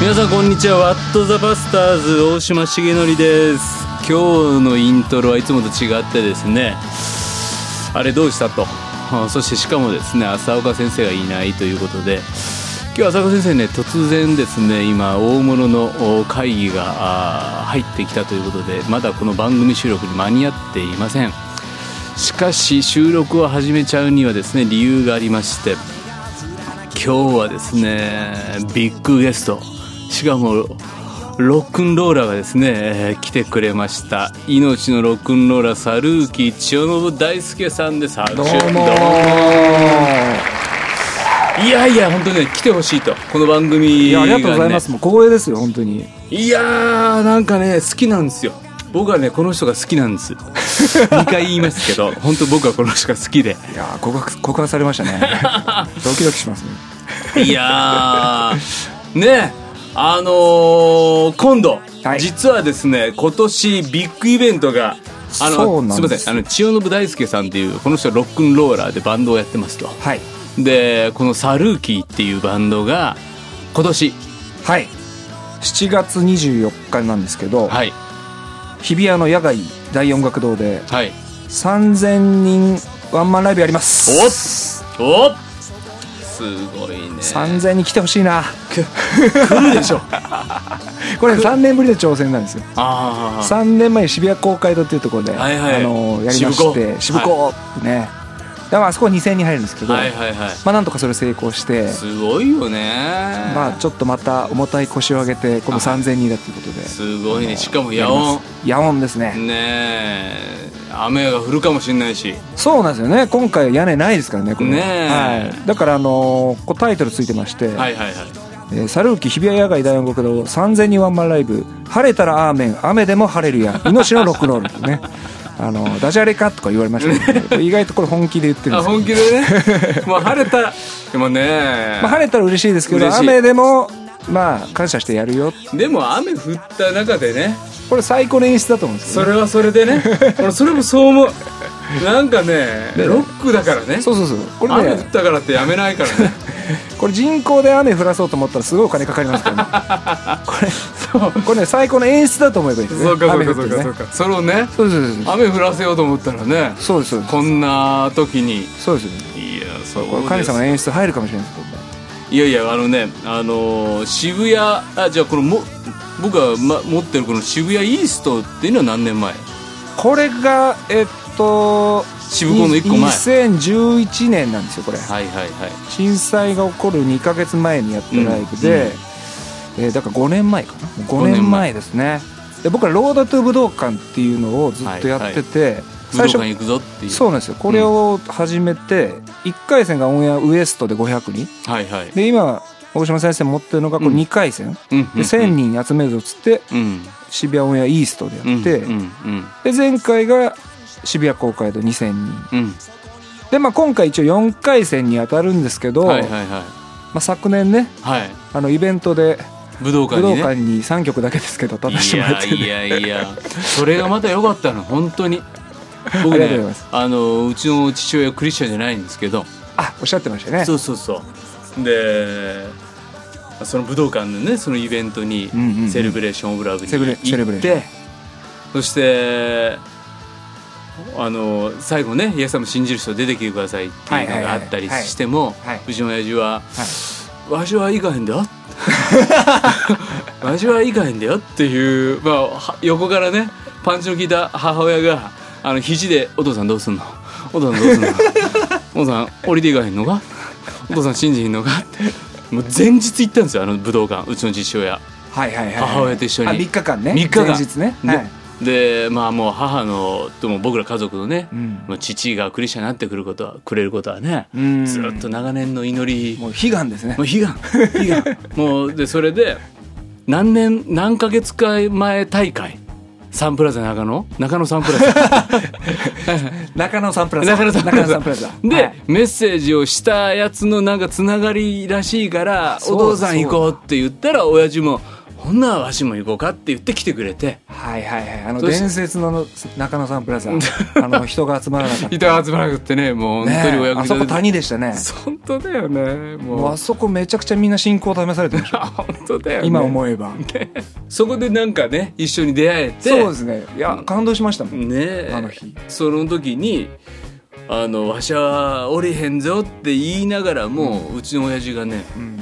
皆さんこんにちは。ワットザバスターズ大島重則です。今日のイントロはいつもと違ってですね。あれどうしたと。そしてしかもですね浅岡先生がいないということで。今日浅岡先生ね突然ですね今大物の会議が入ってきたということでまだこの番組収録に間に合っていません。しかし収録を始めちゃうにはですね理由がありまして今日はですねビッグゲスト。しかもロックンローラーがですね、えー、来てくれました。命のロックンローラーサルーキー千代信大輔さんです。どうも。いやいや本当にね来てほしいと。この番組、ね、いやありがとうございます。もう光栄ですよ本当に。いやーなんかね好きなんですよ。僕はねこの人が好きなんです。2回言いますけど本当僕はこの人が好きで。いや告白告白されましたね。ドキドキしますね。いやー。ねあのー、今度、はい、実はですね今年ビッグイベントがあのす。みませんあの千代信大輔さんっていうこの人はロックンローラーでバンドをやってますと、はい、でこのサルーキーっていうバンドが今年はい。7月24日なんですけど、はい、日比谷の野外大音楽堂で、はい、3000人ワンマンライブやります。おっおっすごいね。3000に来てほしいな。来るでしょ。これ3年ぶりの挑戦なんですよ。あ3年前渋谷公会堂っていうところで、はいはい、あのやりまして渋子ってね、はいだからあそこは2000人入るんですけど、はいはいはい、まあなんとかそれ成功してすごいよね。まあちょっとまた重たい腰を上げてこの3000人だということで。すごいね。しかも野音。野音ですね。ね雨が降るかもしれないし。そうなんですよね。今回屋根ないですからねこれね、はい、だからあのー、タイトルついてましてはいはいはい。えー、サルーキ日比谷野外大音楽堂3000人ワンマンライブ晴れたらアーメン雨でも晴れるや命のロックロールねあのダジャレかとか言われましたけど意外とこれ本気で言ってるんです本気でね。もう晴れた。でもね、まあ、晴れたら嬉しいですけど雨でもまあ感謝してやるよ。でも雨降った中でね。これ最高の演出だと思うんですよ、ね、それはそれでね。俺それもそう思う。なんかね。ロックだからね。そうそうそう。これ、ね、雨降ったからってやめないからねこれ人工で雨降らそうと思ったらすごいお金かかりますからね。これそうこれね最高の演出だと思えばいいですね。そうかそうかそうかそうか。それをねそうそうそう雨降らせようと思ったらねそうですそう。ですこんな時に。そうですいやそうこれ神様の演出入るかもしれないですいやいやあのねあのー、渋谷あじゃあこのも僕が、ま、持ってるこの渋谷イーストっていうのは何年前？これがえっと渋港の1個前。2011年なんですよこれ。はいはいはい。震災が起こる2か月前にやったライブで、うんうん、えー、だから5年前かな。5年前ですね。で僕らロードトゥ武道館っていうのをずっとやってて、はいはい、最初行くぞっていう。そうなんですよ。これを始めて、1回戦がオンエアウエストで500人、はいはい、で今大島先生持ってるのがこれ2回戦、うん、で1000人集めるぞっつって、うん、渋谷オンエアイーストでやって、うんうんうん、で前回が渋谷公会堂2000人、うん、でまあ今回一応4回戦に当たるんですけど、はいはいはい。まあ、昨年ね、はい、あのイベントで武道館に、ね、武道館に3曲だけですけど立たせてもらって、いやいやいや。それがまた良かったの。本当に。僕ねあのうちの父親クリスチャンじゃないんですけど。あおっしゃってましたね。そうそうそう。でその武道館のねそのイベントにセレブレーション・オブ・ラブに行って、そしてあの最後ね「イエス様信じる人出てきてください」っていうのがあったりしてもうちの親父は「わしは行かへんだよ」わしは行かへんだよっていう、まあ、横からねパンチの効いた母親があの肘で「お父さんどうすんの？お父さんどうすんの？お父さん降りていかへんのか？お父さん信じひんのか?」ってもう前日行ったんですよあの武道館うちの父親、はいはいはい、母親と一緒に。3日間ね。3日間。前日ね、はいでまあもう母のとも僕ら家族のね、うん、父がクリスチャンになってくることはくれることはね、うん、ずっと長年の祈り。もう悲願ですね。もう悲願。悲願。もうでそれで何年何ヶ月か前大会。サンプラザ中野？中野サンプラザ。中野サンプラザ。中野サンプラザ。で、はい、メッセージをしたやつのなんかつながりらしいからお父さん行こうって言ったら親父もほんならわしも行こうかって言って来てくれて。はいはいはい。あの伝説の中野サンプラザ。あの人が集まらなかった。人が集まらなくてねもう本当にお役に立て、ね、あそこ谷でしたね。本当だよねもう。あそこめちゃくちゃみんな信仰試されてる。本当だよ、ね、今思えば、ね、そこでなんかね一緒に出会えて。そうですね。いや感動しましたもん。ねあの日。その時にあのわしはおりへんぞって言いながらも、うん、うちの親父がね、うん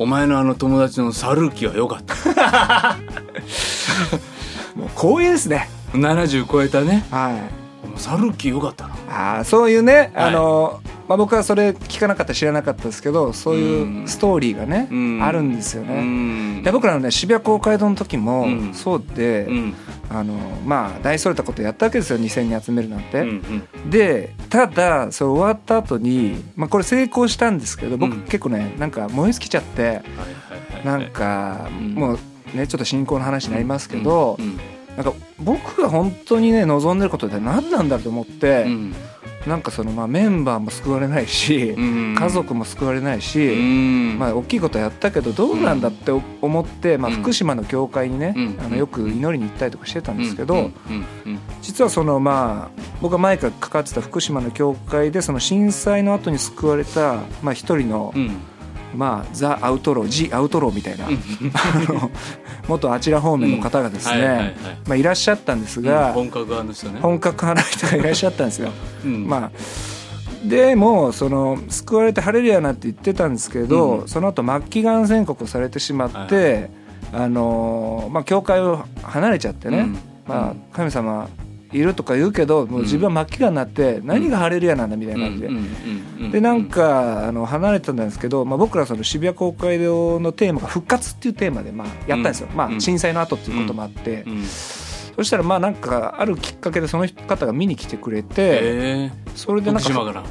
お前のあの友達のサルーキは良かった。もう光栄ですね。70超えたね。はいサルーキ良かったな。あそういうね、あのまあ、僕はそれ聞かなかった知らなかったですけどそういうストーリーがね、あるんですよね。で僕らのね渋谷公会堂の時もそうで、あのまあ大それたことやったわけですよ2,000人集めるなんて。でただそれ終わった後にまあこれ成功したんですけど僕結構ねなんか燃え尽きちゃってなんかもうねちょっと信仰の話になりますけど。なんか僕が本当にね望んでることって何なんだろうと思って、うん、なんかそのまあメンバーも救われないし、うん、家族も救われないし、うん、まあ大きいことやったけどどうなんだって思って、まあ、福島の教会にね、あのよく祈りに行ったりとかしてたんですけど、実はそのまあ僕が前からかかってた福島の教会でその震災の後に救われたまあ一人の、まあ、ザ・アウトロー、ジ・アウトローみたいな、元あちら方面の方がですね、まあ、いらっしゃったんですが、本格派の人ね。本格派の人がいらっしゃったんですよ。まあでもその救われて「ハレルヤ」なんて言ってたんですけど、うん、その後末期がん宣告されてしまって、はい、あのまあ、教会を離れちゃってね、うん、まあ、神様いるとか言うけどもう自分は末期がんになって何がハレルヤなんだみたいな感じで。でなんかあの離れてたんですけど、まあ、僕らその渋谷公会堂のテーマが復活っていうテーマでまあやったんですよ、まあ、震災の後っていうこともあって。そしたらまあなんかあるきっかけでその方が見に来てくれてそれでなんか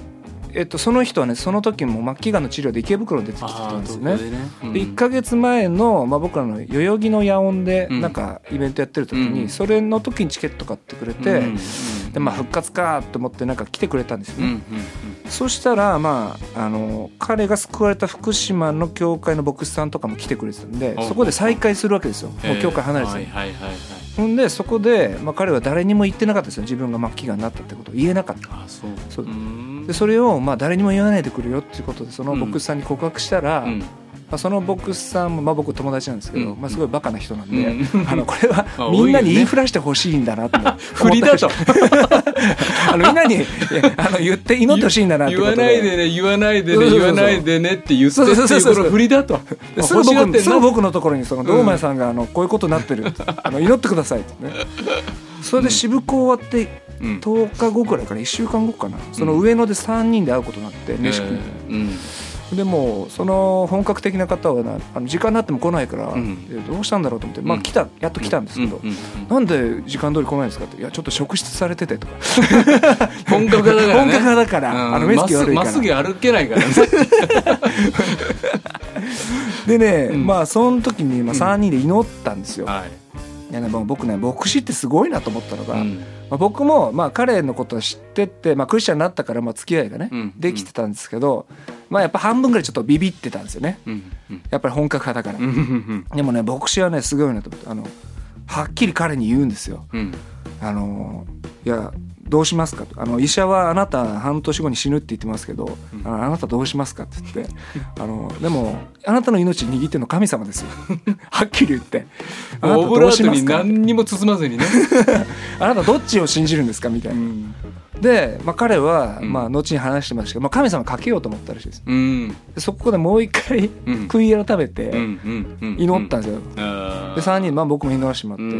えっと、その人はねその時も末期がんの治療で池袋に出てきてたんですね。で、ね。うん、1か月前の、まあ、僕らの代々木の野音でなんかイベントやってる時に、うん、それの時にチケット買ってくれて、うん、でまあ、復活かと思ってなんか来てくれたんですよね。そしたら、まあ、あの彼が救われた福島の教会の牧師さんとかも来てくれてたんでそこで再会するわけですよ。もう教会離れてて。ほんでそこで、まあ、彼は誰にも言ってなかったですよ。自分が末期がんになったってことを。言えなかった。あそう。そう。でそれをまあ誰にも言わないでくるよっていうことでその牧師さんに告白したら、うん、まあ、その牧師さんも、まあ、僕友達なんですけど、うん、まあ、すごいバカな人なんで、うん、あのこれは みんなに言いふらしてほしいんだなと 振りだと。あのみんなにあの言って祈ってほしいんだなって。言わないでね言わないでね言わないでねって言ってっていうこの振りだと。すぐ僕すぐ僕のところにその堂前さんがあのこういうことになってるあの祈ってくださいってね。それで渋港終わって10日後くらいから1週間後かな、その上野で3人で会うことになって飯食いでもその本格的な方はなあの時間になっても来ないから、どうしたんだろうと思って、まあ、来たやっと来たんですけど、なんで時間通り来ないんですかって「いやちょっと職質されてて」とか。本格派だから、本格派だから、あの目つき悪いから。まっすぐ歩けないからね。でね、まあその時にまあ3人で祈ったんですよ、いやね、僕ね牧師ってすごいなと思ったのが、うん、まあ、僕もまあ彼のことを知ってて、まあ、クリスチャンになったからまあ付き合いがね、うん、できてたんですけど、まあ、やっぱ半分ぐらいちょっとビビってたんですよね、うん、やっぱり本格派だから、でもね牧師はねすごいなと思ってあのはっきり彼に言うんですよ。あのいやどうしますか？とあの医者はあなた半年後に死ぬって言ってますけど、うん、ああなたどうしますかって言ってあのでもあなたの命握ってるの神様ですよ。はっきり言って。あなたどうしますか何にも包まずにね。あなたどっちを信じるんですか？みたいな、うん、で、まあ、彼は、まあ、後に話してましたけど、まあ、神様かけようと思ったらしいです、うん、でそこでもう一回悔い改めて祈ったんですよ、で3人、まあ、僕も祈らせてもらって、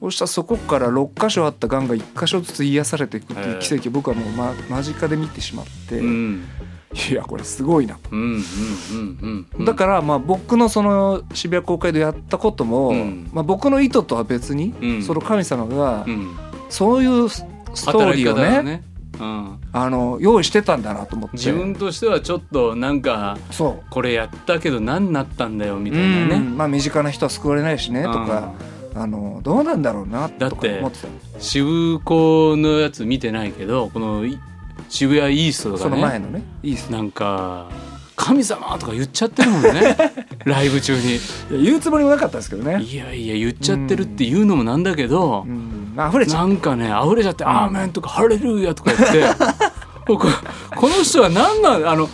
そしたらそこから6箇所あったがんが1箇所ずつ癒されていくっていう奇跡を僕はもう、ま、間近で見てしまって、いやこれすごいなと、だからまあ僕のその渋谷公会でやったことも、うん、まあ、僕の意図とは別に、うん、その神様が、そういうストーリーをね。ね、うん、あの用意してたんだなと思って。自分としてはちょっとなんかそう。これやったけど何になったんだよみたいなね、まあ身近な人は救われないしねとか。あのどうなんだろうなだって渋子のやつ見てないけどこの渋谷イーストとかね。その前のねイースト。なんか神様とか言っちゃってるもんね。ライブ中に。言うつもりもなかったですけどね。いやいや言っちゃってるっていうのもなんだけど、うん溢れちゃうなんかね溢れちゃって「アーメン」とか「ハレルヤ」とか言って ここの人は何なんあの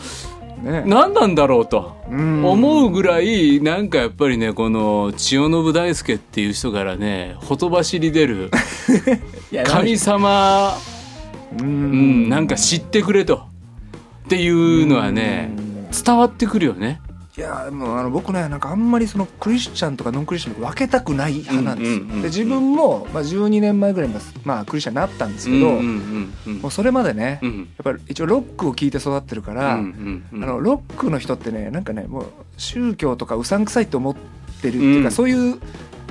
ね、何なんだろうと思うぐらいなんかやっぱりねこの千代信大輔っていう人からねほとばしり出る 神様うん。なんか知ってくれと。っていうのはね伝わってくるよね。いやもうあの僕ねなんかあんまりそのクリスチャンとかノンクリスチャンとか分けたくない派なんですよ。で自分も、まあ、12年前ぐらいに、まあ、クリスチャンになったんですけど、もうそれまでね、やっぱり一応ロックを聴いて育ってるから、あのロックの人ってねなんかねもう宗教とかうさんくさいと思ってるっていうか、そういう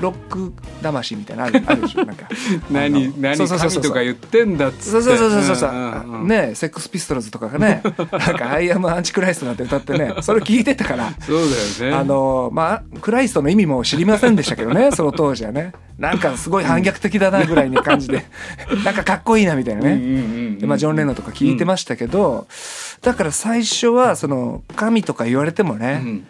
ロック魂みたいなあるあるでしょ？なんか。何何神とか言ってんだっつって。そうそうそうそうそう、う。んうん、ねセックスピストルズとかがね なんか「アイアムアンチクライスト」なんて歌ってねそれ聞いてたから。そうだよね。あのまあクライストの意味も知りませんでしたけどね その当時はね。なんかすごい反逆的だなぐらいに感じでなんかかっこいいなみたいなね。で、まあ、ジョン・レノンとか聞いてましたけど、だから最初はその神とか言われてもね、うん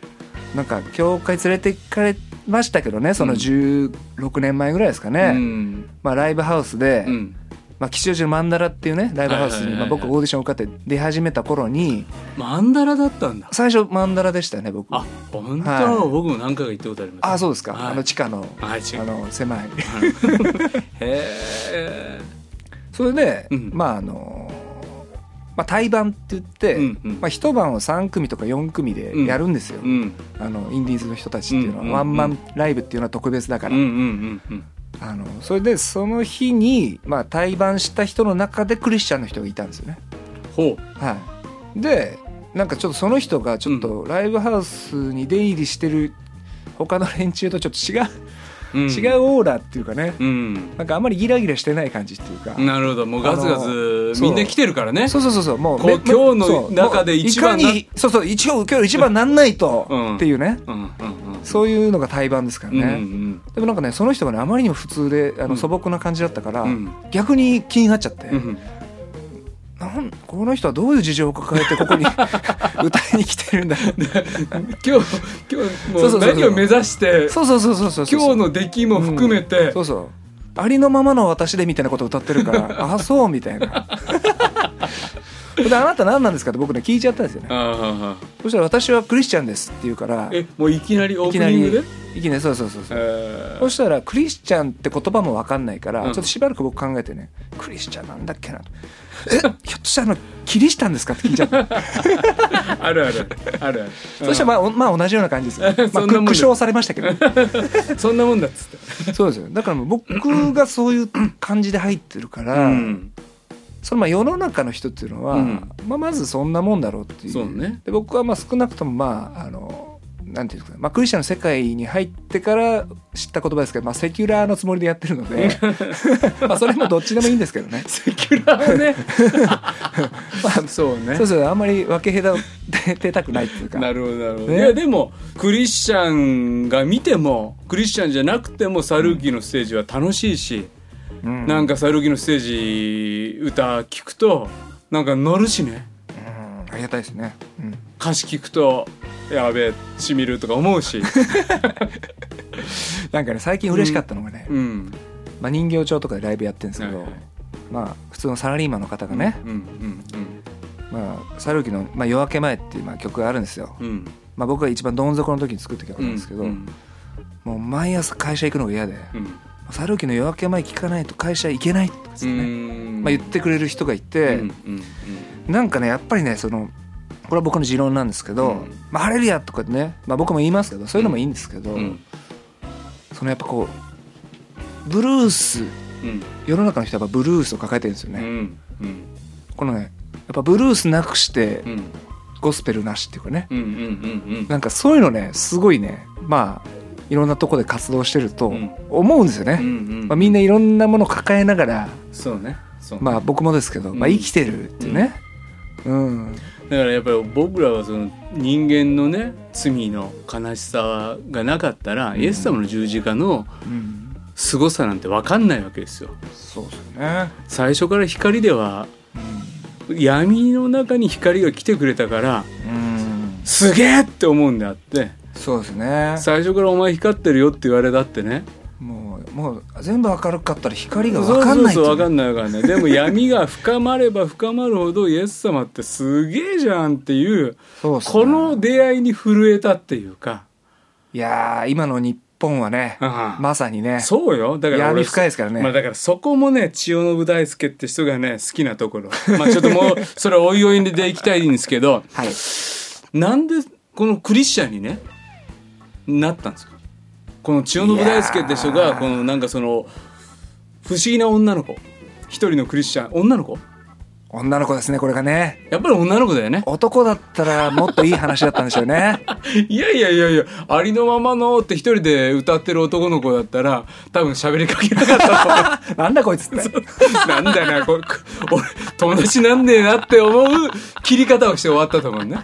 なんか教会連れて行かれましたけどねその16年前ぐらいですかね、うん、まあ、ライブハウスで、うん、まあ、吉祥寺のマンダラっていうねライブハウスに、まあ、僕オーディション受かって出始めた頃にマンダラだったんだ。最初マンダラでしたね僕。あ本当、はい、僕も何回か行ったことありますあそうですか、はい、あの地下の,、はい、あの狭い。へ えそれで、うん、まああのまあ、対バンって言って、うんうん、まあ、一晩を3組とか4組でやるんですよ、うん、あのインディーズの人たちっていうのは、うんうんうん、ワンマンライブっていうのは特別だから、うんうんうんうん、あのそれでその日に、まあ、対バンした人の中でクリスチャンの人がいたんですよね。ほう。はい、でなんかちょっとその人がちょっとライブハウスに出入りしてる他の連中とちょっと違う違うオーラっていうかね、うん、なんかあんまりギラギラしてない感じっていうか。なるほど。もうガツガツみんな来てるからね。そう。そうそうそう。もう今日の中で一番そうそう。一応今日一番なんないとっていうね、そういうのが対バンですからね、うんうん、でもなんかねその人がねあまりにも普通であの素朴な感じだったから、うん、逆に気になっちゃって。うんなんこの人はどういう事情を抱えてここに 歌いに来てるんだ今日今日もう何を目指してそうそうそうそうそう今日の出来も含めて、うん、そうそう。ありのままの私でみたいなことを歌ってるから あそうみたいな。であなた何なんですかって僕ね聞いちゃったんですよね。そしたら私はクリスチャンですって言うからえもういきなりオープニングで？いきなりそうそうそうそう、えー、そしたらクリスチャンって言葉も分かんないから、うん、ちょっとしばらく僕考えてねクリスチャンなんだっけなとえ ひょっとしたらキリシタンですかって聞いちゃった。あるある。あるある。そしたらまあ、まあ同じような感じです、まあ、苦笑されましたけどそんなもんだっつって。そうですよ。だから僕がそういう感じで入ってるから、うん、そのまあ世の中の人っていうのは、うん、まあ、まずそんなもんだろうっていう。そう、ね、で僕はまあ少なくともまああのなんていうんですか、まあ、クリスチャンの世界に入ってから知った言葉ですけど、まあ、 secular のつもりでやってるので。まあそれもどっちでもいいんですけどね。secular ね。まあそうね。そうそうあんまり分け隔てたくないっていうか。なるほどなるほど、ね、いやでもクリスチャンが見てもクリスチャンじゃなくてもサルーキのステージは楽しいし、うん、なんかサルーキのステージ歌聞くとなんか乗るしね、うん、ありがたいですね、うん、歌詞聞くとやべえしみるとか思うし。なんかね最近嬉しかったのがね、うん、まあ、人形町とかでライブやってるんですけど、はいはい、まあ普通のサラリーマンの方がね、うんうんうんまあ、サルキの、まあ、夜明け前っていうまあ曲があるんですよ、うん、まあ、僕が一番どん底の時に作った曲なんですけど、うんうん、もう毎朝会社行くのが嫌で、うん、サルキの夜明け前聞かないと会社行けないとかね、まあ、言ってくれる人がいて、うんうんうん、なんかねやっぱりねそのこれは僕の持論なんですけど「まあ、ハレルヤ!」とかね、まあ、僕も言いますけどそういうのもいいんですけど、そのやっぱこうブルース、世の中の人はやっぱブルースを抱えてるんですよね。このねやっぱブルースなくして、ゴスペルなしっていうかね、なんかそういうのねすごいねまあいろんなとこで活動してると思うんですよね。まあ、みんないろんなもの抱えながらそうね。まあ僕もですけど、まあ、生きてるっていうね。うんだからやっぱり僕らはその人間のね罪の悲しさがなかったら、イエス様の十字架の凄さなんて分かんないわけですよ。そうですね。最初から光では、闇の中に光が来てくれたから、すげえって思うんであってそうですね。最初から「お前光ってるよ」って言われたってねもう全部明るかったら光が分かんないそうそう分かんない分かんない。でも闇が深まれば深まるほどイエス様ってすげえじゃんっていうね。この出会いに震えたっていうか。いやー今の日本はねうん。まさにねそうよ。だから俺闇深いですからね。まあだからそこもね千代信大輔って人がね好きなところ。まあちょっともう それはおいおいでいきたいんですけど。はい。なんでこのクリスチャンにねなったんですか？この千代信大輔って人がこのなんかその不思議な女の子。一人のクリスチャン。女の子？女の子ですねこれがね。やっぱり女の子だよね。男だったらもっといい話だったんでしょうね。いやいやいやいやありのままのって一人で歌ってる男の子だったら多分喋りかけなかった なんだこいつって。なんだよな、こ俺、友達なんねえなって思う切り方をして終わったと思うね。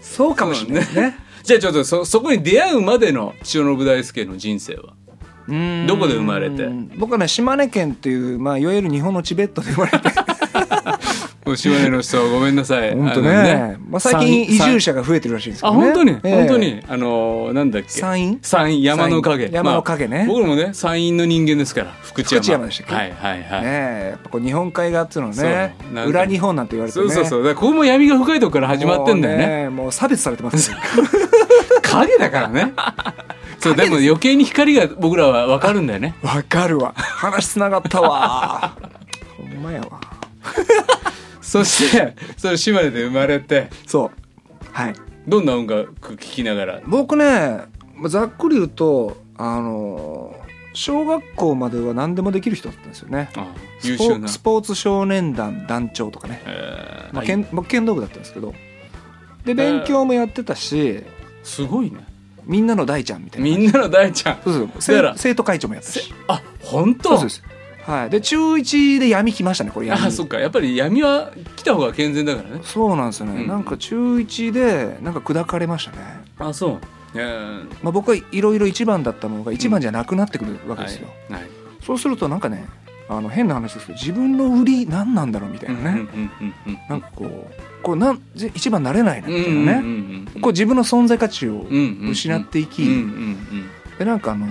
そうかもしれないねじゃあちょっとそ、そこに出会うまでの千代信大輔の人生は？うーんどこで生まれて？僕はね島根県っていう、まあ、いわゆる日本のチベットで生まれて 島根の人ごめんなさい。本当ねまあ、最近移住者。者が増えてるらしいんですけあ、どね本当に、ええ本当に？あのー、なんだっけ？山陰？山陰、山の影。山陰山の影ねまあ僕らもね、山陰の人間ですから、福知山。福知山でしたっけ？はいはいはい。ねえやっぱこう日本海側っていうのはね裏日本なんて言われてねそうそうそう。ここも闇が深いとこから始まってんだよね。もうもう差別されてますよ 影だからね。そう、でも余計に光が僕らは分かるんだよね。わかるわ。話つながったわ。ほんまやわ。そして、それ島根で生まれて、そう。はい。どんな音楽聴きながら？僕ねまあざっくり言うとあの小学校までは何でもできる人だったんですよね。あスポ優秀な。スポーツ少年団団長とかね、えー。まあ、剣僕剣道部だったんですけど。で勉強もやってたしすごいね。みんなの大ちゃんみたいなみんなの大ちゃん。そうそう生生徒会長もやったしあ、本当？そうですはいで中1で闇来ましたねこれ闇あ、そっか。やっぱり闇は来た方が健全だからね。そうなんですよね、うんなんか中1でなんか砕かれましたね、あ、そう。えーまあ、僕はいろいろ一番だったものが一番じゃなくなってくるわけですよ、はい。はい。そうするとなんかねあの変な話ですけど自分の売り何なんだろうみたいなね、なんかこうこうなんぜ一番なれないなみたいなね、こう自分の存在価値を失っていき、でなんかあの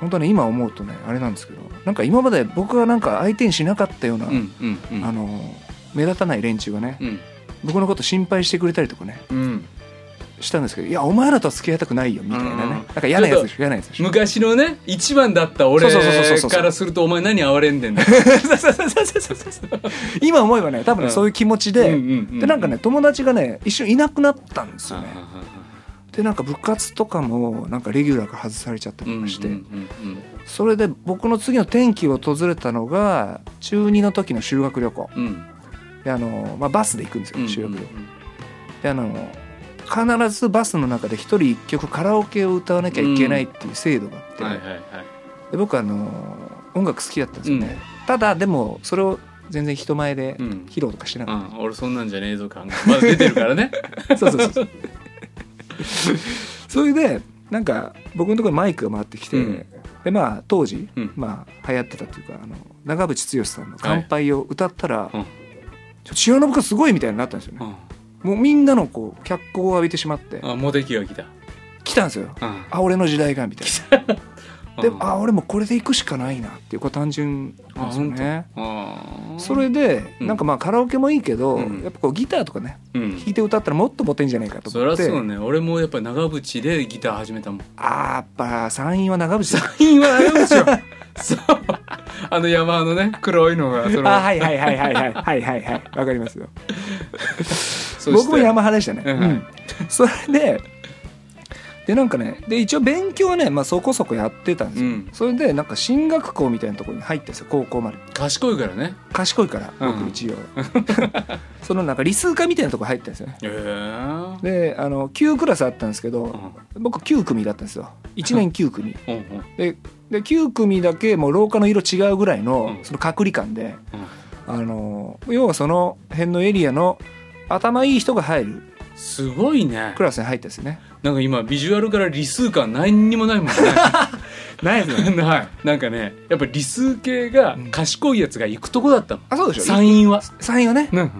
本当に今思うとねあれなんですけどなんか今まで僕がなんか相手にしなかったような、あの目立たない連中がねうん。僕のこと心配してくれたりとかねうんしたんですけどいやお前らとは付き合いたくないよみたいなね。うん。なんか嫌なやつでしょ嫌なやつでしょ。昔のね一番だった俺からするとお前何哀れんでんだよ。今思えばね多分ねうん。そういう気持ちで、でなんかね友達がね一瞬いなくなったんですよね。あでなんか部活とかもなんかレギュラーが外されちゃったりとかして、うんそれで僕の次の転機を訪れたのが中2の時の修学旅行。うん。であの、まあ、バスで行くんですうんよ修学旅行。であの必ずバスの中で一人一曲カラオケを歌わなきゃいけないっていう制度があって、はいはいはい。で僕あの音楽好きだったんですよね、ただでもそれを全然人前でうん。披露とかしなかっうん。俺そんなんじゃねえぞ感がまだ出てるからね。た、そうそうそう。それでなんか僕のところにマイクが回ってきて、うん。でまあ当時、うん。まあ流行ってたっていうかあの長渕剛さんの「乾杯」を歌ったら、うん。ちょ千代信君すごいみたいになったんですよね、うんもうみんなのこう脚光を浴びてしまってあモテ期が来た。来たんですよ。うんあ俺の時代がみたいな。でうんあ俺もこれで行くしかないなっていうこう単純なんですよね。それでうん。なんかまあカラオケもいいけど、うん。やっぱこうギターとかねうん。弾いて歌ったらもっとモテんじゃないかとそり思って。ゃそうね。俺もやっぱり長渕でギター始めたもん。あーやっぱ山陰は長渕。だ今長渕よ。そう。あの山のね黒いのがその。あはいはいはいはいはいはいはいはい。わかりますよ僕も山派でしたね、うん。うん。それででなんかねで一応勉強はね、まあ、そこそこやってたんですよ、うん。それでなんか進学校みたいなところに入ったんですよ高校まで。賢いからね。賢いからうん。僕一応、そのなんか理数科みたいなとこ入ったんですよね。へえであの9クラスあったんですけど、僕9組だったんですよ。1年9組。うんうん。でで9組だけもう廊下の色違うぐらいのうん。その隔離感で、うん。あの要はその辺のエリアの頭いい人が入る。すごいね。クラスに入ったんですよね。なんか今ビジュアルから理数感何にもないもんね。ないですね。はい。なんかねやっぱ理数系が賢いやつが行くとこだったの、あそうでしょ。山陰は、山陰はね。うん、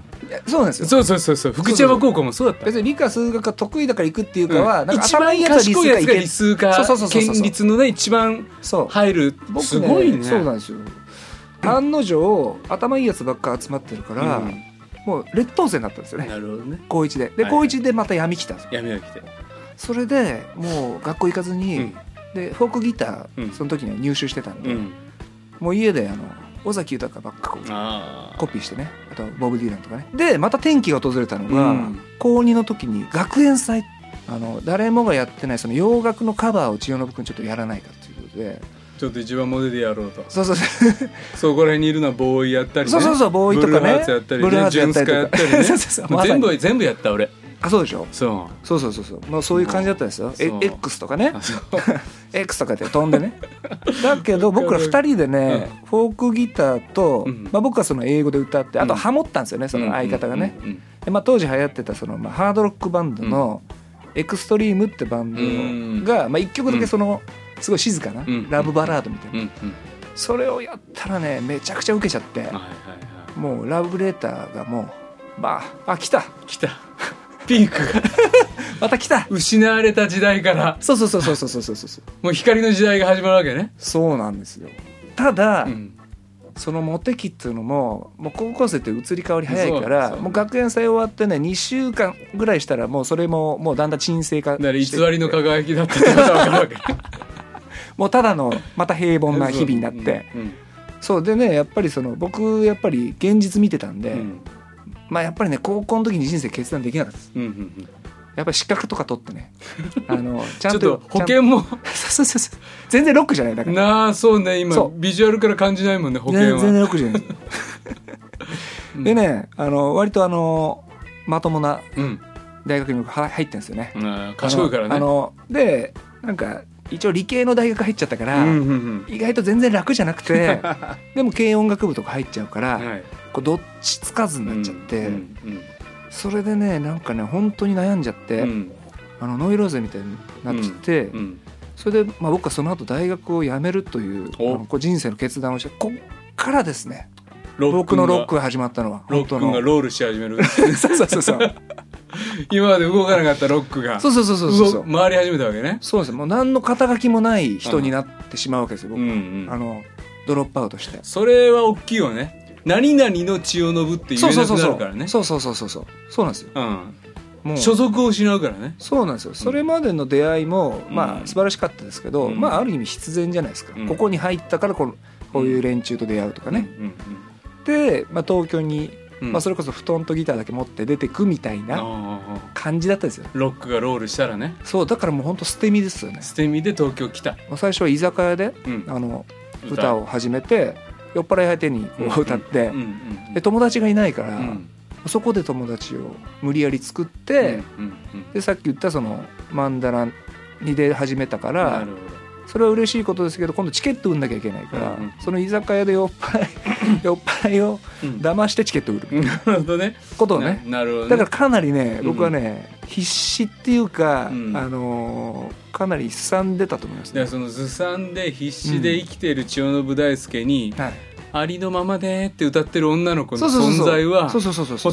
そうなんですよ。そうそうそうそう。福知山高校もそうだった。別に理科数学が得意だから行くっていうかは、うん。なんか一番頭いいやつは賢いやつが理理数科そうそうそうそう。そう県立のね一番入る。僕すごいね。そうなんですよ。案の定頭いいやつばっか集まってるから、うんもう劣等生になったんですよね。なるほどね。高一で。ではい高一でまた闇来たんですよ。やめよう来て。それでもう学校行かずに、うん。でフォークギタうん。ーその時には入手してたんで、うん。もう家であの尾崎豊ばっかこうコピーしてね。あとボブ・ディランとかね。でまた転機が訪れたのが、うん。高2の時に学園祭あの誰もがやってないその洋楽のカバーを千代信君ちょっとやらないかということでちょっと一番モデルやろうと。そうそう。そ うそこら辺にいるのはボーイやったりね。そうそうそうボーイとかね。ブルーハーツやったりね。ブルーハーツやったりとか。ジュンスカやったりね。そうそうそう。全部全部やった俺。あそうでしょ？そそうそうそうそう。まあそういう感じだったんですよ。え X とかね。X とかって飛んでね。だけど僕ら2人でね、フォークギターと、うん。まあ、僕はその英語で歌ってあとうん。ハモったんですよねその相方がね、うん。うん。でまあ、当時流行ってたその、まあ、ハードロックバンドのエクストリームってバンドが、まあ、1曲だけそのすごい静かな、ラブバラードみたいな、それをやったらねめちゃくちゃ受けちゃって、もうラブレーターがもうまああ来た。来た。ピンクが。また来た。失われた時代から。そうそうそうそうそうそうそうもう光の時代が始まるわけね。そうなんですよ。ただ、うん、そのモテ期っていうのももう高校生って移り変わり早いからもう学園祭終わってね2週間ぐらいしたらもうそれももうだんだん沈静化して偽りの輝きだったってことが分かるわけ。もうただのまた平凡な日々になって。うんそうでねやっぱりその僕やっぱり現実見てたんで、うん。まあやっぱりね高校の時に人生決断できなかったです。やっぱり資格とか取ってね。あのちゃんとと保険もちゃんそうそうそう全然ロックじゃないだから。なあそうね今ビジュアルから感じないもんね保険全然はロックじゃない。でねあの割とあのまともなうん。大学に入ってんですよね。うん賢いからね。あのでなんか一応理系の大学入っちゃったから、うんうん意外と全然楽じゃなくて でも軽音楽部とか入っちゃうから、うんはい。こうどっちつかずになっちゃって、うんそれでねなんかね本当に悩んじゃって、うん。うんあのノイローゼみたいになっちゃって、うんそれで、まあ、僕はその後大学を辞めるというこう人生の決断をしてこっからですね僕のロックがが始まったのはロックがロールし始める。そうそうそうそう 今まで動かなかったロックがそうそうそうそうそう。動回り始めたわけね。そうですもう何の肩書きもない人になってしまうわけですよ、僕は。うんうん。あのドロップアウトして。それは大きいよね。何々の千代信って言えなくそうそうそうそう。なるからねそうそうそうそうそう。そうなんですよ。うん。もう。所属を失うからね。そうなんですよ。それまでの出会いも、うん。まあ素晴らしかったですけど、うん。まあある意味必然じゃないですか、うん。ここに入ったからこのこういう連中と出会うとかね、うん。で、まあ、東京に、うん。まあ、それこそ布団とギターだけ持って出てくみたいな感じだったんですよ。ロックがロールしたらね。そうだからもうほんと捨て身ですよね。捨て身で東京来た。最初は居酒屋でうん。あの歌。を始めて酔っ払い相手に歌って、で友達がいないから、うん。そこで友達を無理やり作って、でさっき言ったそのマンダラに出始めたからなるほそれは嬉しいことですけど今度チケット売んなきゃいけないから、うんうん。その居酒屋で酔っ払い 酔っ払いを騙してチケット売る。なるほどね。ことをね。ななるほどね。だからかなりねうん僕はね、必死っていうか、うん。あのーかなりすさんでたと思いますね。そのずさんで必死で生きている千代信大輔にはい、「ありのままで」って歌ってる女の子の存在は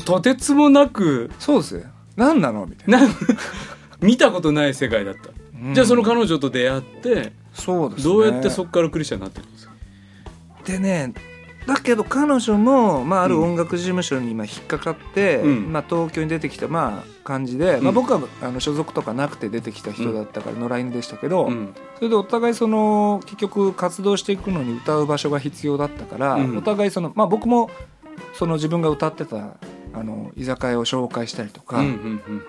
とてつもなくそうですよ。何なのみたいな、な 見たことない世界だった、うん。じゃあその彼女と出会ってそうです、ね、どうやってそこからクリスチャンになってるんですか？でねだけど彼女も、まあ、ある音楽事務所に今引っかかって、うん。まあ、東京に出てきた、まあ、感じで、まあ、うん僕はあの所属とかなくて出てきた人だったから野良犬でしたけど、うん。それでお互いその結局活動していくのに歌う場所が必要だったから、うん。お互いその、まあ、僕もその自分が歌ってたあの居酒屋を紹介したりとか、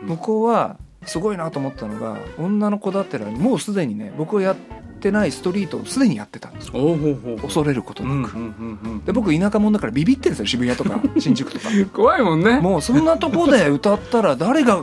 向こうはすごいなと思ったのが女の子だってらもうすでにね僕がやってないストリートをすでにやってたんです。恐れることなく。で僕田舎者だからビビってるんですよ渋谷とか 新宿とか。怖いもんね。もうそんなとこで歌ったら誰が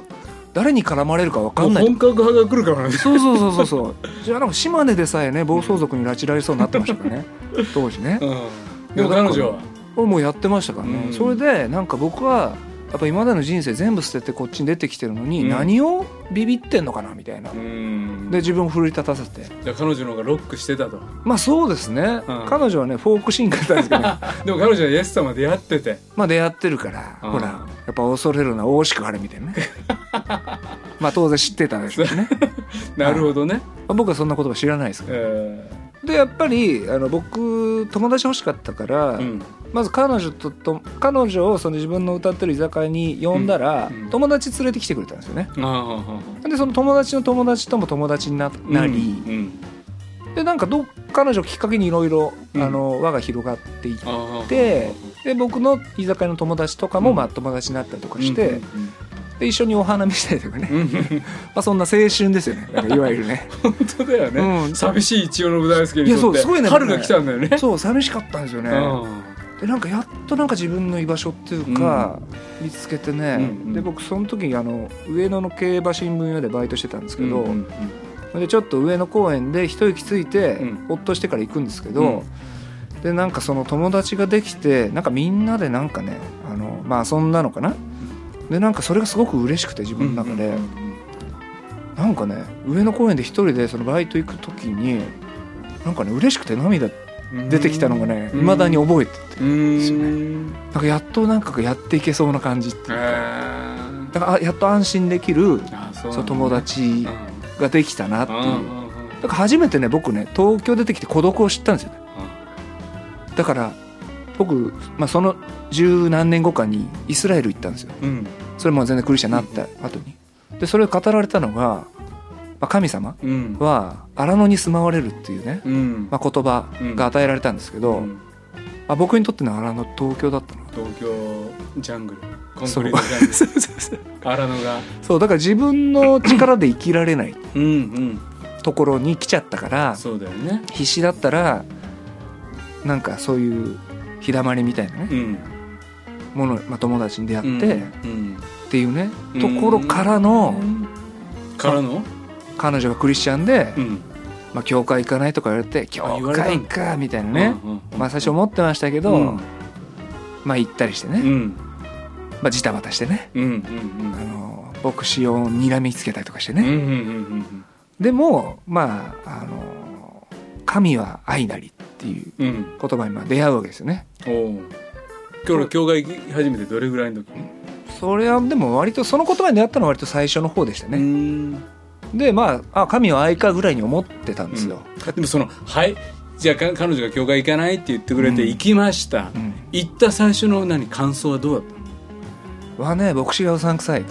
誰に絡まれるか分かんない本格派が来るからね。そうそうそうそうそう。じゃあなんか島根でさえね暴走族に拉致られそうになってましたからね当時ね。うんでも彼女は。もうやってましたからね、うん。それでなんか僕はやっぱ今までの人生全部捨ててこっちに出てきてるのに、何をビビってんのかなみたいな、で自分を奮い立たせて。じゃ彼女の方がロックしてたと。まあそうですね、うん、彼女はねフォークシンガーだったんで。すけど、ね、でも彼女はイエス様出会ってて。まあ出会ってるから、ほらやっぱ恐れるな大しく晴れみたいなね。まあ当然知ってたんですけどね。なるほどね、まあ、僕はそんな言葉知らないですけど、えーでやっぱりあの僕友達欲しかったから、うん、まず彼女とと彼女をその自分の歌ってる居酒屋に呼んだら、うん、友達連れてきてくれたんですよね。でその友達の友達とも友達にななり、うん、でなんかど彼女きっかけにいろいろ輪が広がっていって、で僕の居酒屋の友達とかもまあ友達になったりとかして。で一緒にお花見したりとかね。まあそんな青春ですよね。いわゆるね。本当だよね、うん、寂しい千代信大輔にとってね春が来たんだよね。そう寂しかったんですよね、でなんかやっとなんか自分の居場所っていうか、見つけてね、うんうん、で僕その時あの上野の競馬新聞屋でバイトしてたんですけど、うんうんうん、でちょっと上野公園で一息ついて、うん、ほっとしてから行くんですけど、うん、でなんかその友達ができてなんかみんなでなんかねあのまあそんなのかな？でなんかそれがすごく嬉しくて自分の中で、なんかね上野公園で一人でそのバイト行く時になんかね嬉しくて涙出てきたのがねいまだに覚えてて。ですよねなんかやっとなんかやっていけそうな感じっていうか。だからやっと安心できるその友達ができたなっていう。だから初めてね僕ね東京出てきて孤独を知ったんですよね。だから僕、まあ、その十何年後かにイスラエル行ったんですよ、うん、それも全然クリスチャンになった後に。でそれを語られたのが、まあ、神様は荒野に住まわれるっていうね、うん、まあ、言葉が与えられたんですけど、うん、まあ、僕にとっての荒野東京だったの。東京ジャングル。コンクリートジャングル。荒野が。そうだから自分の力で生きられないところに来ちゃったからそうだよね。必死だったらなんかそういう日だまりみたいなね、うん、もの、まあ、友達に出会って、っていうねところからの、からの？彼女がクリスチャンで、まあ、教会行かないとか言われて教会かみたいなね、まあ、最初思ってましたけど、まあ行ったりしてね、まあ、ジタバタしてね、あの牧師を睨みつけたりとかしてね、でもまああの神は愛なりっていう言葉にまあ出会うわけですよね。今日の教会始めてどれぐらいの時？それはでも割とその言葉に出会ったのは割と最初の方でしたね。でまああ神は愛かぐらいに思ってたんですよ。うん、でもそのはい？じゃあ彼女が教会行かないって言ってくれて行きました、うん。うん、行った最初の何？感想はどうだった？はね牧師がうさんくさい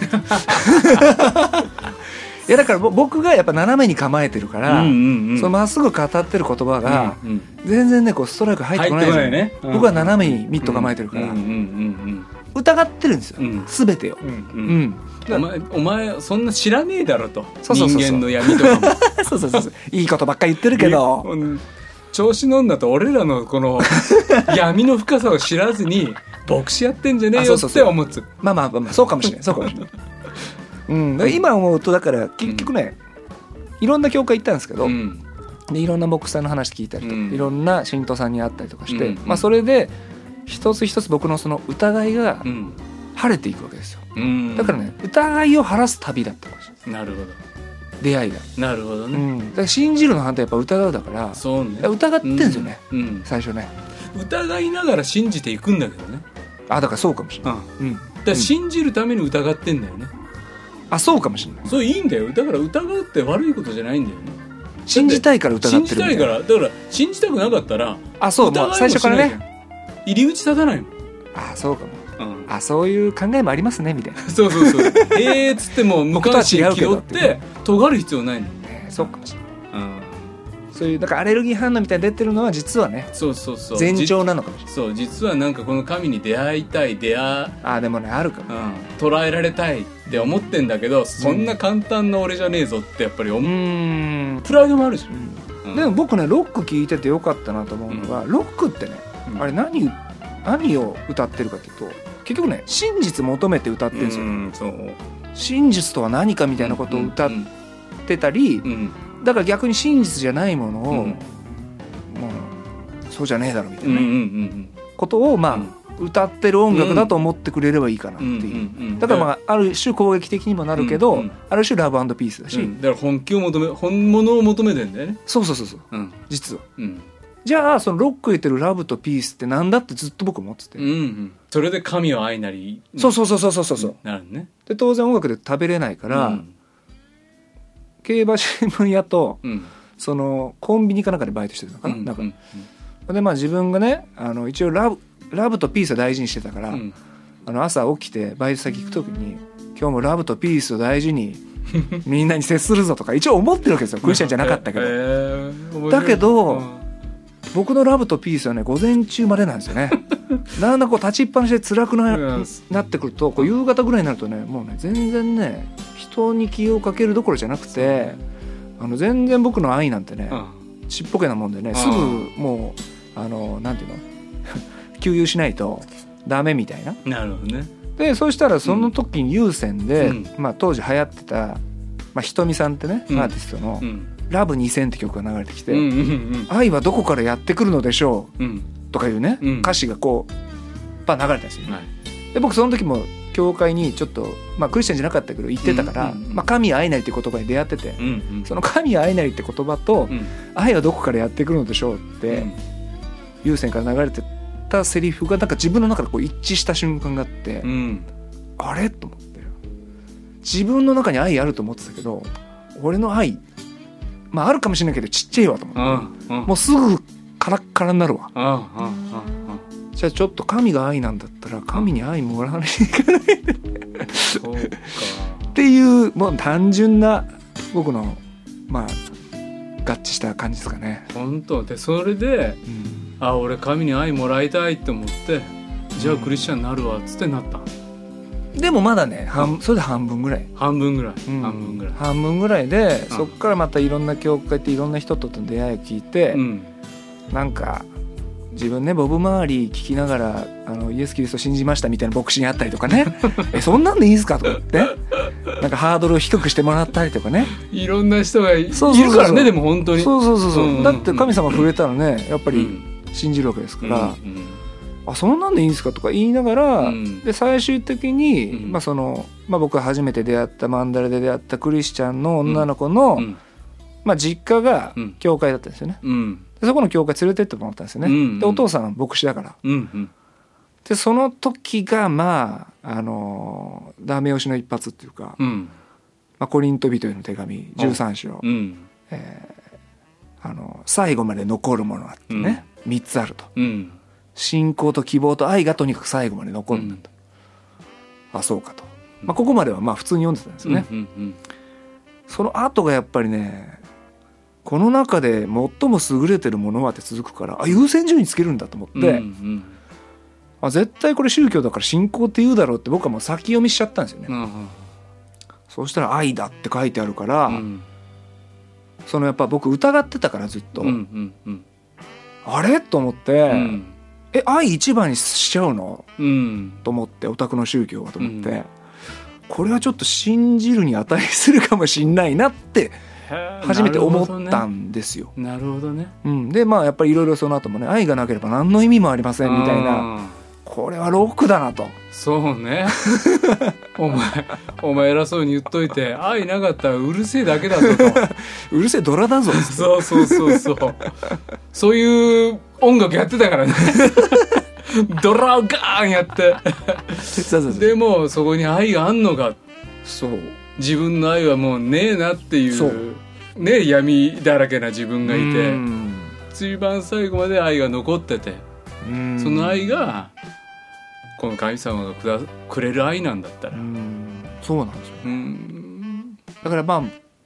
いやだから僕がやっぱ斜めに構えてるから、そのまっすぐ語ってる言葉が全然ねこうストライク入ってこないですよね、僕は斜めにミット構えてるから、疑ってるんですよ、すべてを、うんお前お前そんな知らねえだろと。人間の闇とかも。そうそうそういいことばっかり言ってるけど。調子乗んだと俺らのこの 闇の深さを知らずに牧師やってんじゃねえよって思つまあまあまあそうかもしれない。そうかもしれないうん、今思うとだから結局ね、いろんな教会行ったんですけど、でいろんな牧師さんの話聞いたりとか、いろんな信徒さんに会ったりとかして、まあ、それで一つ一つ僕のその疑いが晴れていくわけですよ、だからね疑いを晴らす旅だったかもしれないなるほど。出会いが。なるほどね、うん、だから信じるの反対やっぱ疑うだからそう、ね、疑ってんですよね、うん、最初ね。疑いながら信じていくんだけどね。あだからそうかもしれない、うん、だから信じるために疑ってんだよね、あそうかもしれない。そういいんだよ。だから疑うって悪いことじゃないんだよね。信じたいから疑ってる信じたいから。だから信じたくなかったらあそうもう最初からね。入り口立たないもんあそうかも、うん、あそういう考えもありますねみたいな。そうそうそう。ええっつっても無関心気負って尖る必要ないの、ね、そうかもしれないそういうなんかアレルギー反応みたいに出てるのは実はねそうそうそう。前兆なのかもしれない。そう実はなんかこの神に出会いたい出会あでもねあるかも、うん、捉えられたいって思ってんだけど、そんな簡単な俺じゃねえぞってやっぱり思う。プライドもあるし、うん、でも僕ねロック聞いててよかったなと思うのが、ロックってね、あれ何何を歌ってるかっていうと結局ね真実求めて歌ってるんですよ、真実とは何かみたいなことを歌ってたり、うんだから逆に真実じゃないものを、うん、もうそうじゃねえだろみたいなことをまあ、歌ってる音楽だと思ってくれればいいかなっていう、だからまあある種攻撃的にもなるけど、うんうん、ある種ラブピースだし、うん、だから本気を求め本物を求めてんだよね。そうそうそうそう、うん、実は、うん、じゃあそのロック言ってるラブとピースってなんだってずっと僕思ってて、うんうん、それで神は愛なりそうそうそうそうそうそう。なるね。で当然音楽で食べれないから、うん、競馬新聞屋と、うん、そのコンビニかなんかでバイトしてるのかな,、なんか、でまあ自分がねあの一応ラブラブとピースを大事にしてたから、あの朝起きてバイト先行く時に「今日もラブとピースを大事にみんなに接するぞ」とか一応思ってるわけですよ。クリスチャンじゃなかったけど。えー、だけど、僕のラブとピースはね午前中までなんですよね。だんだんこう立ちっぱなしで辛くななってくるとこう夕方ぐらいになるとねもうね全然ね人に気をかけるどころじゃなくてあの全然僕の愛なんてね、ちっぽけなもんでねすぐもうあのなんていうの？給油しないとダメみたいな。なるほどね。でそしたらその時に有線で、うん、まあ、当時流行ってた、まあ、ひとみさんってね、アーティストの、うん。ラブ2000って曲が流れてきて、うんうんうん、愛はどこからやってくるのでしょう、うん、とかいうね、うん、歌詞がこうパ流れたんですよ、はい、で僕その時も教会にちょっと、まあ、クリスチャンじゃなかったけど言ってたから、まあ、神愛なりって言葉に出会ってて、その神愛なりって言葉と、愛はどこからやってくるのでしょうって、優先から流れてたセリフがなんか自分の中でこう一致した瞬間があって、あれ？と思って。自分の中に愛あると思ってたけど俺の愛まああるかもしれないけどちっちゃいわと思って、もうすぐカラッカラになるわ、じゃあちょっと神が愛なんだったら神に愛もらわなきゃいけない。そうかっていうもう単純な僕のまあ合致した感じですかね。本当。でそれで、うん、あ俺神に愛もらいたいって思ってじゃあクリスチャンになるわっつってなった、でもまだね半それで半分ぐらい。半分ぐらい、うん、半分ぐらい。半分ぐらいで、そこからまたいろんな教会っていろんな人との出会いを聞いて、うん、なんか自分ねボブ周り聞きながらあのイエス・キリスト信じましたみたいな牧師にあったりとかね。えそんなんでいいんすかとかって。なんかハードルを低くしてもらったりとかね。いろんな人がいるからねでも本当に。そうそうそうそう、うん。うん、だって神様触れたらねやっぱり信じるわけですから、うんうん。あそんなんでいいんですかとか言いながら、うん、で最終的に、うん、まあそのまあ、僕が初めて出会ったマンダラで出会ったクリスチャンの女の子の、うん、まあ、実家が教会だったんですよね、でそこの教会連れてってもらったんですよね、うんうん、でお父さん牧師だから、うんうん、でその時がまああのダメ押しの一発っていうか、まあ、コリント人への手紙13章、うん、えー、あの最後まで残るものがあってね、うん、3つあると。うん。信仰と希望と愛がとにかく最後まで残るんだと、うん、あそうかと、まあ、ここまではまあ普通に読んでたんですよね、うんうんうん、その後がやっぱりねこの中で最も優れてるものはって続くからあ優先順位つけるんだと思って、うんうん、あ絶対これ宗教だから信仰って言うだろうって僕はもう先読みしちゃったんですよね、うんうん、そうしたら「愛だ」って書いてあるから、うん、そのやっぱ僕疑ってたからずっと、うんうんうん、あれ？と思って、うん。え愛一番にしちゃうの、うん、と思ってオタクの宗教はと思って、うん、これはちょっと信じるに値するかもしんないなって初めて思ったんですよ。なるほどね。うん、でまあやっぱりいろいろその後もね愛がなければ何の意味もありませんみたいなこれはロックだなと。そうね。お前 お前偉そうに言っといて愛なかったらうるせえだけだぞと。うるせえドラだぞ。そうそうそうそう。そういう音楽やってたからね ドラをガーンやってでもそこに愛があんのかそう自分の愛はもうねえなっていうね闇だらけな自分がいて一番最後まで愛が残っててその愛がこの神様がくだくれる愛なんだったら。そうなんですよ、だからまあ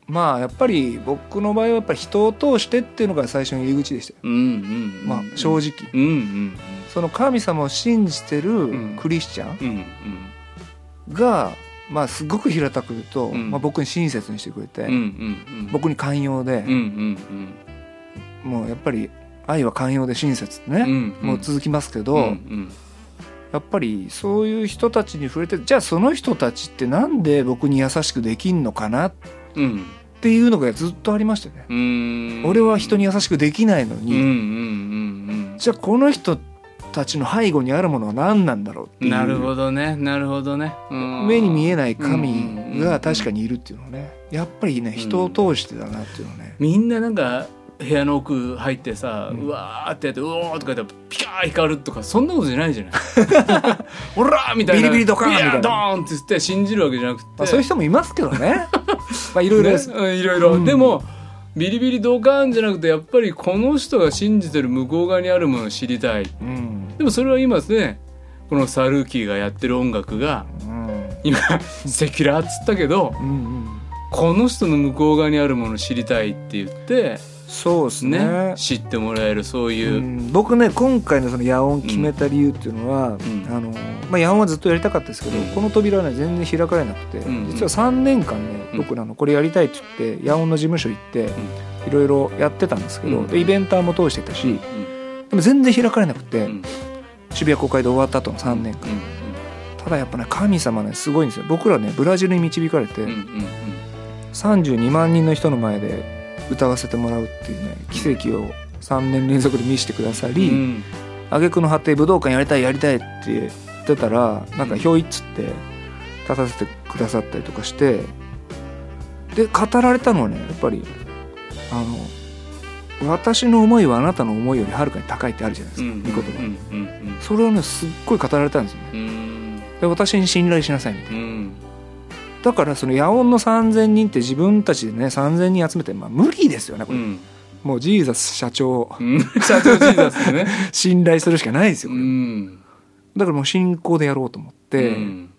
まあやっぱり僕の場合はやっぱり人を通してっていうのが最初の入り口でしたよ、うんうんうん。まあ、正直、うんうん、その神様を信じてるクリスチャンが、まあ、すごく平たく言うと、うん、まあ、僕に親切にしてくれて、うんうんうん、僕に寛容で、うんうんうん、もうやっぱり愛は寛容で親切ってね、うんうん、もう続きますけど、うんうん。やっぱりそういう人たちに触れてじゃあその人たちってなんで僕に優しくできんのかなっていうのがずっとありましたね。俺は人に優しくできないのに、じゃあこの人たちの背後にあるものは何なんだろうなるほどね。なるほどね、目に見えない神が確かにいるっていうのはね。やっぱりね人を通してだなっていうのね、みんななんか部屋の奥入ってさ、うわーってやって「うおー」とか言ってピカー光るとかそんなことじゃないじゃない「ほら!」みたいな。ビリビリドカンみたいな。ドーン。って言って信じるわけじゃなくて、まあ、そういう人もいますけどね。まあいろいろ。です、ね、いろいろ、うん、でもビリビリドカンじゃなくてやっぱりこの人が信じてる向こう側にあるものを知りたい、うん、でもそれは今ですねこのサルーキーがやってる音楽が、うん、今セキュラーっつったけど、うんうん、この人の向こう側にあるものを知りたいって言ってそうですね、ね、知ってもらえるそういう、うん、僕ね今回のその野音決めた理由っていうのは、うん、あのまあ、野音はずっとやりたかったですけど、うん、この扉はね全然開かれなくて、実は3年間ね僕あのこれやりたいって言って野音の事務所行っていろいろやってたんですけど、イベンターも通してたし、でも全然開かれなくて、渋谷公会で終わった後の3年間、ただやっぱね神様ねすごいんですよ。僕らねブラジルに導かれて、32万人の人の前で歌わせてもらうっていうね奇跡を3年連続で見せてくださり、うん、挙句の果て武道館やりたいやりたいって言ってたらなんかひょいっつって立たせてくださったりとかしてで語られたのはねやっぱりあの私の思いはあなたの思いよりはるかに高いってあるじゃないですか、うん、言葉、それをねすっごい語られたんですよね、で私に信頼しなさいみたいな、だからその野音の3,000人って自分たちでね3,000人集めて、まあ、無理ですよねこれ、うん、もうジーザス社長、うん、社長ジーザスね。信頼するしかないですよ、うん、だからもう進行でやろうと思って、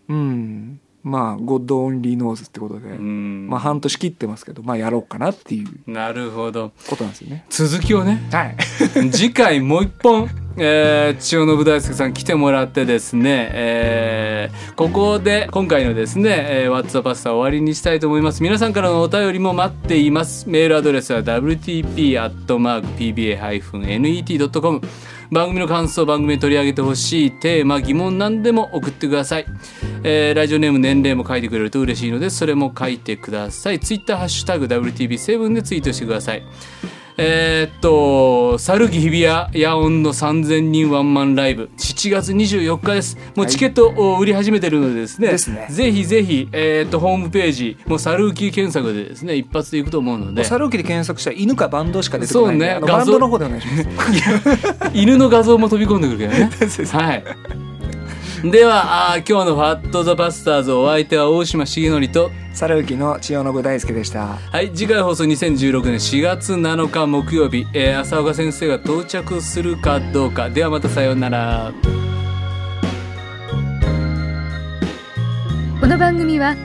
うん、まあゴッドオンリーノーズってことで、まあ半年切ってますけどまあやろうかなっていうなるほど。ことなんですよね。続きをね、はい、次回もう一本、えー、千代信大輔さん来てもらってですね、えー、ここで今回のですね「えー、What's the p a s」終わりにしたいと思います。皆さんからのお便りも待っています。メールアドレスは wtp.pba-net.com 番組の感想番組に取り上げてほしいテーマ疑問何でも送ってください、えー、ラジオネーム年齢も書いてくれると嬉しいのでそれも書いてください。ツイッターハッシュタグ WTB7 でツイートしてください。えー、っと、猿木日比谷野音の3000人ワンマンライブ、7月24日です。もうチケットを売り始めてるのでですね、ですねぜひぜひ、えー、っと、ホームページ、もう猿木検索でですね、一発でいくと思うので。猿木で検索したら犬かバンドしか出てこないそうね、バンドの方でお願いします。犬の画像も飛び込んでくるけどね。はい。ではあ今日の「ファット・ザ・バスターズ」お相手は大島重則と猿浮の千代信大輔でした。はい次回放送2016年4月7日木曜日、えー、浅岡先生が到着するかどうか。ではまたさようなら。この番組は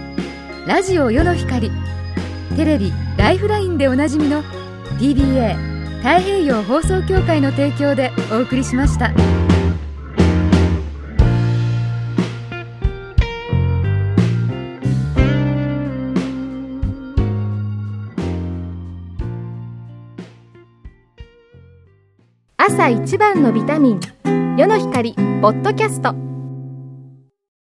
ラジオ世の光テレビ「ライフライン」でおなじみの TBA 太平洋放送協会の提供でお送りしました。朝一番のビタミン世の光ポッドキャスト。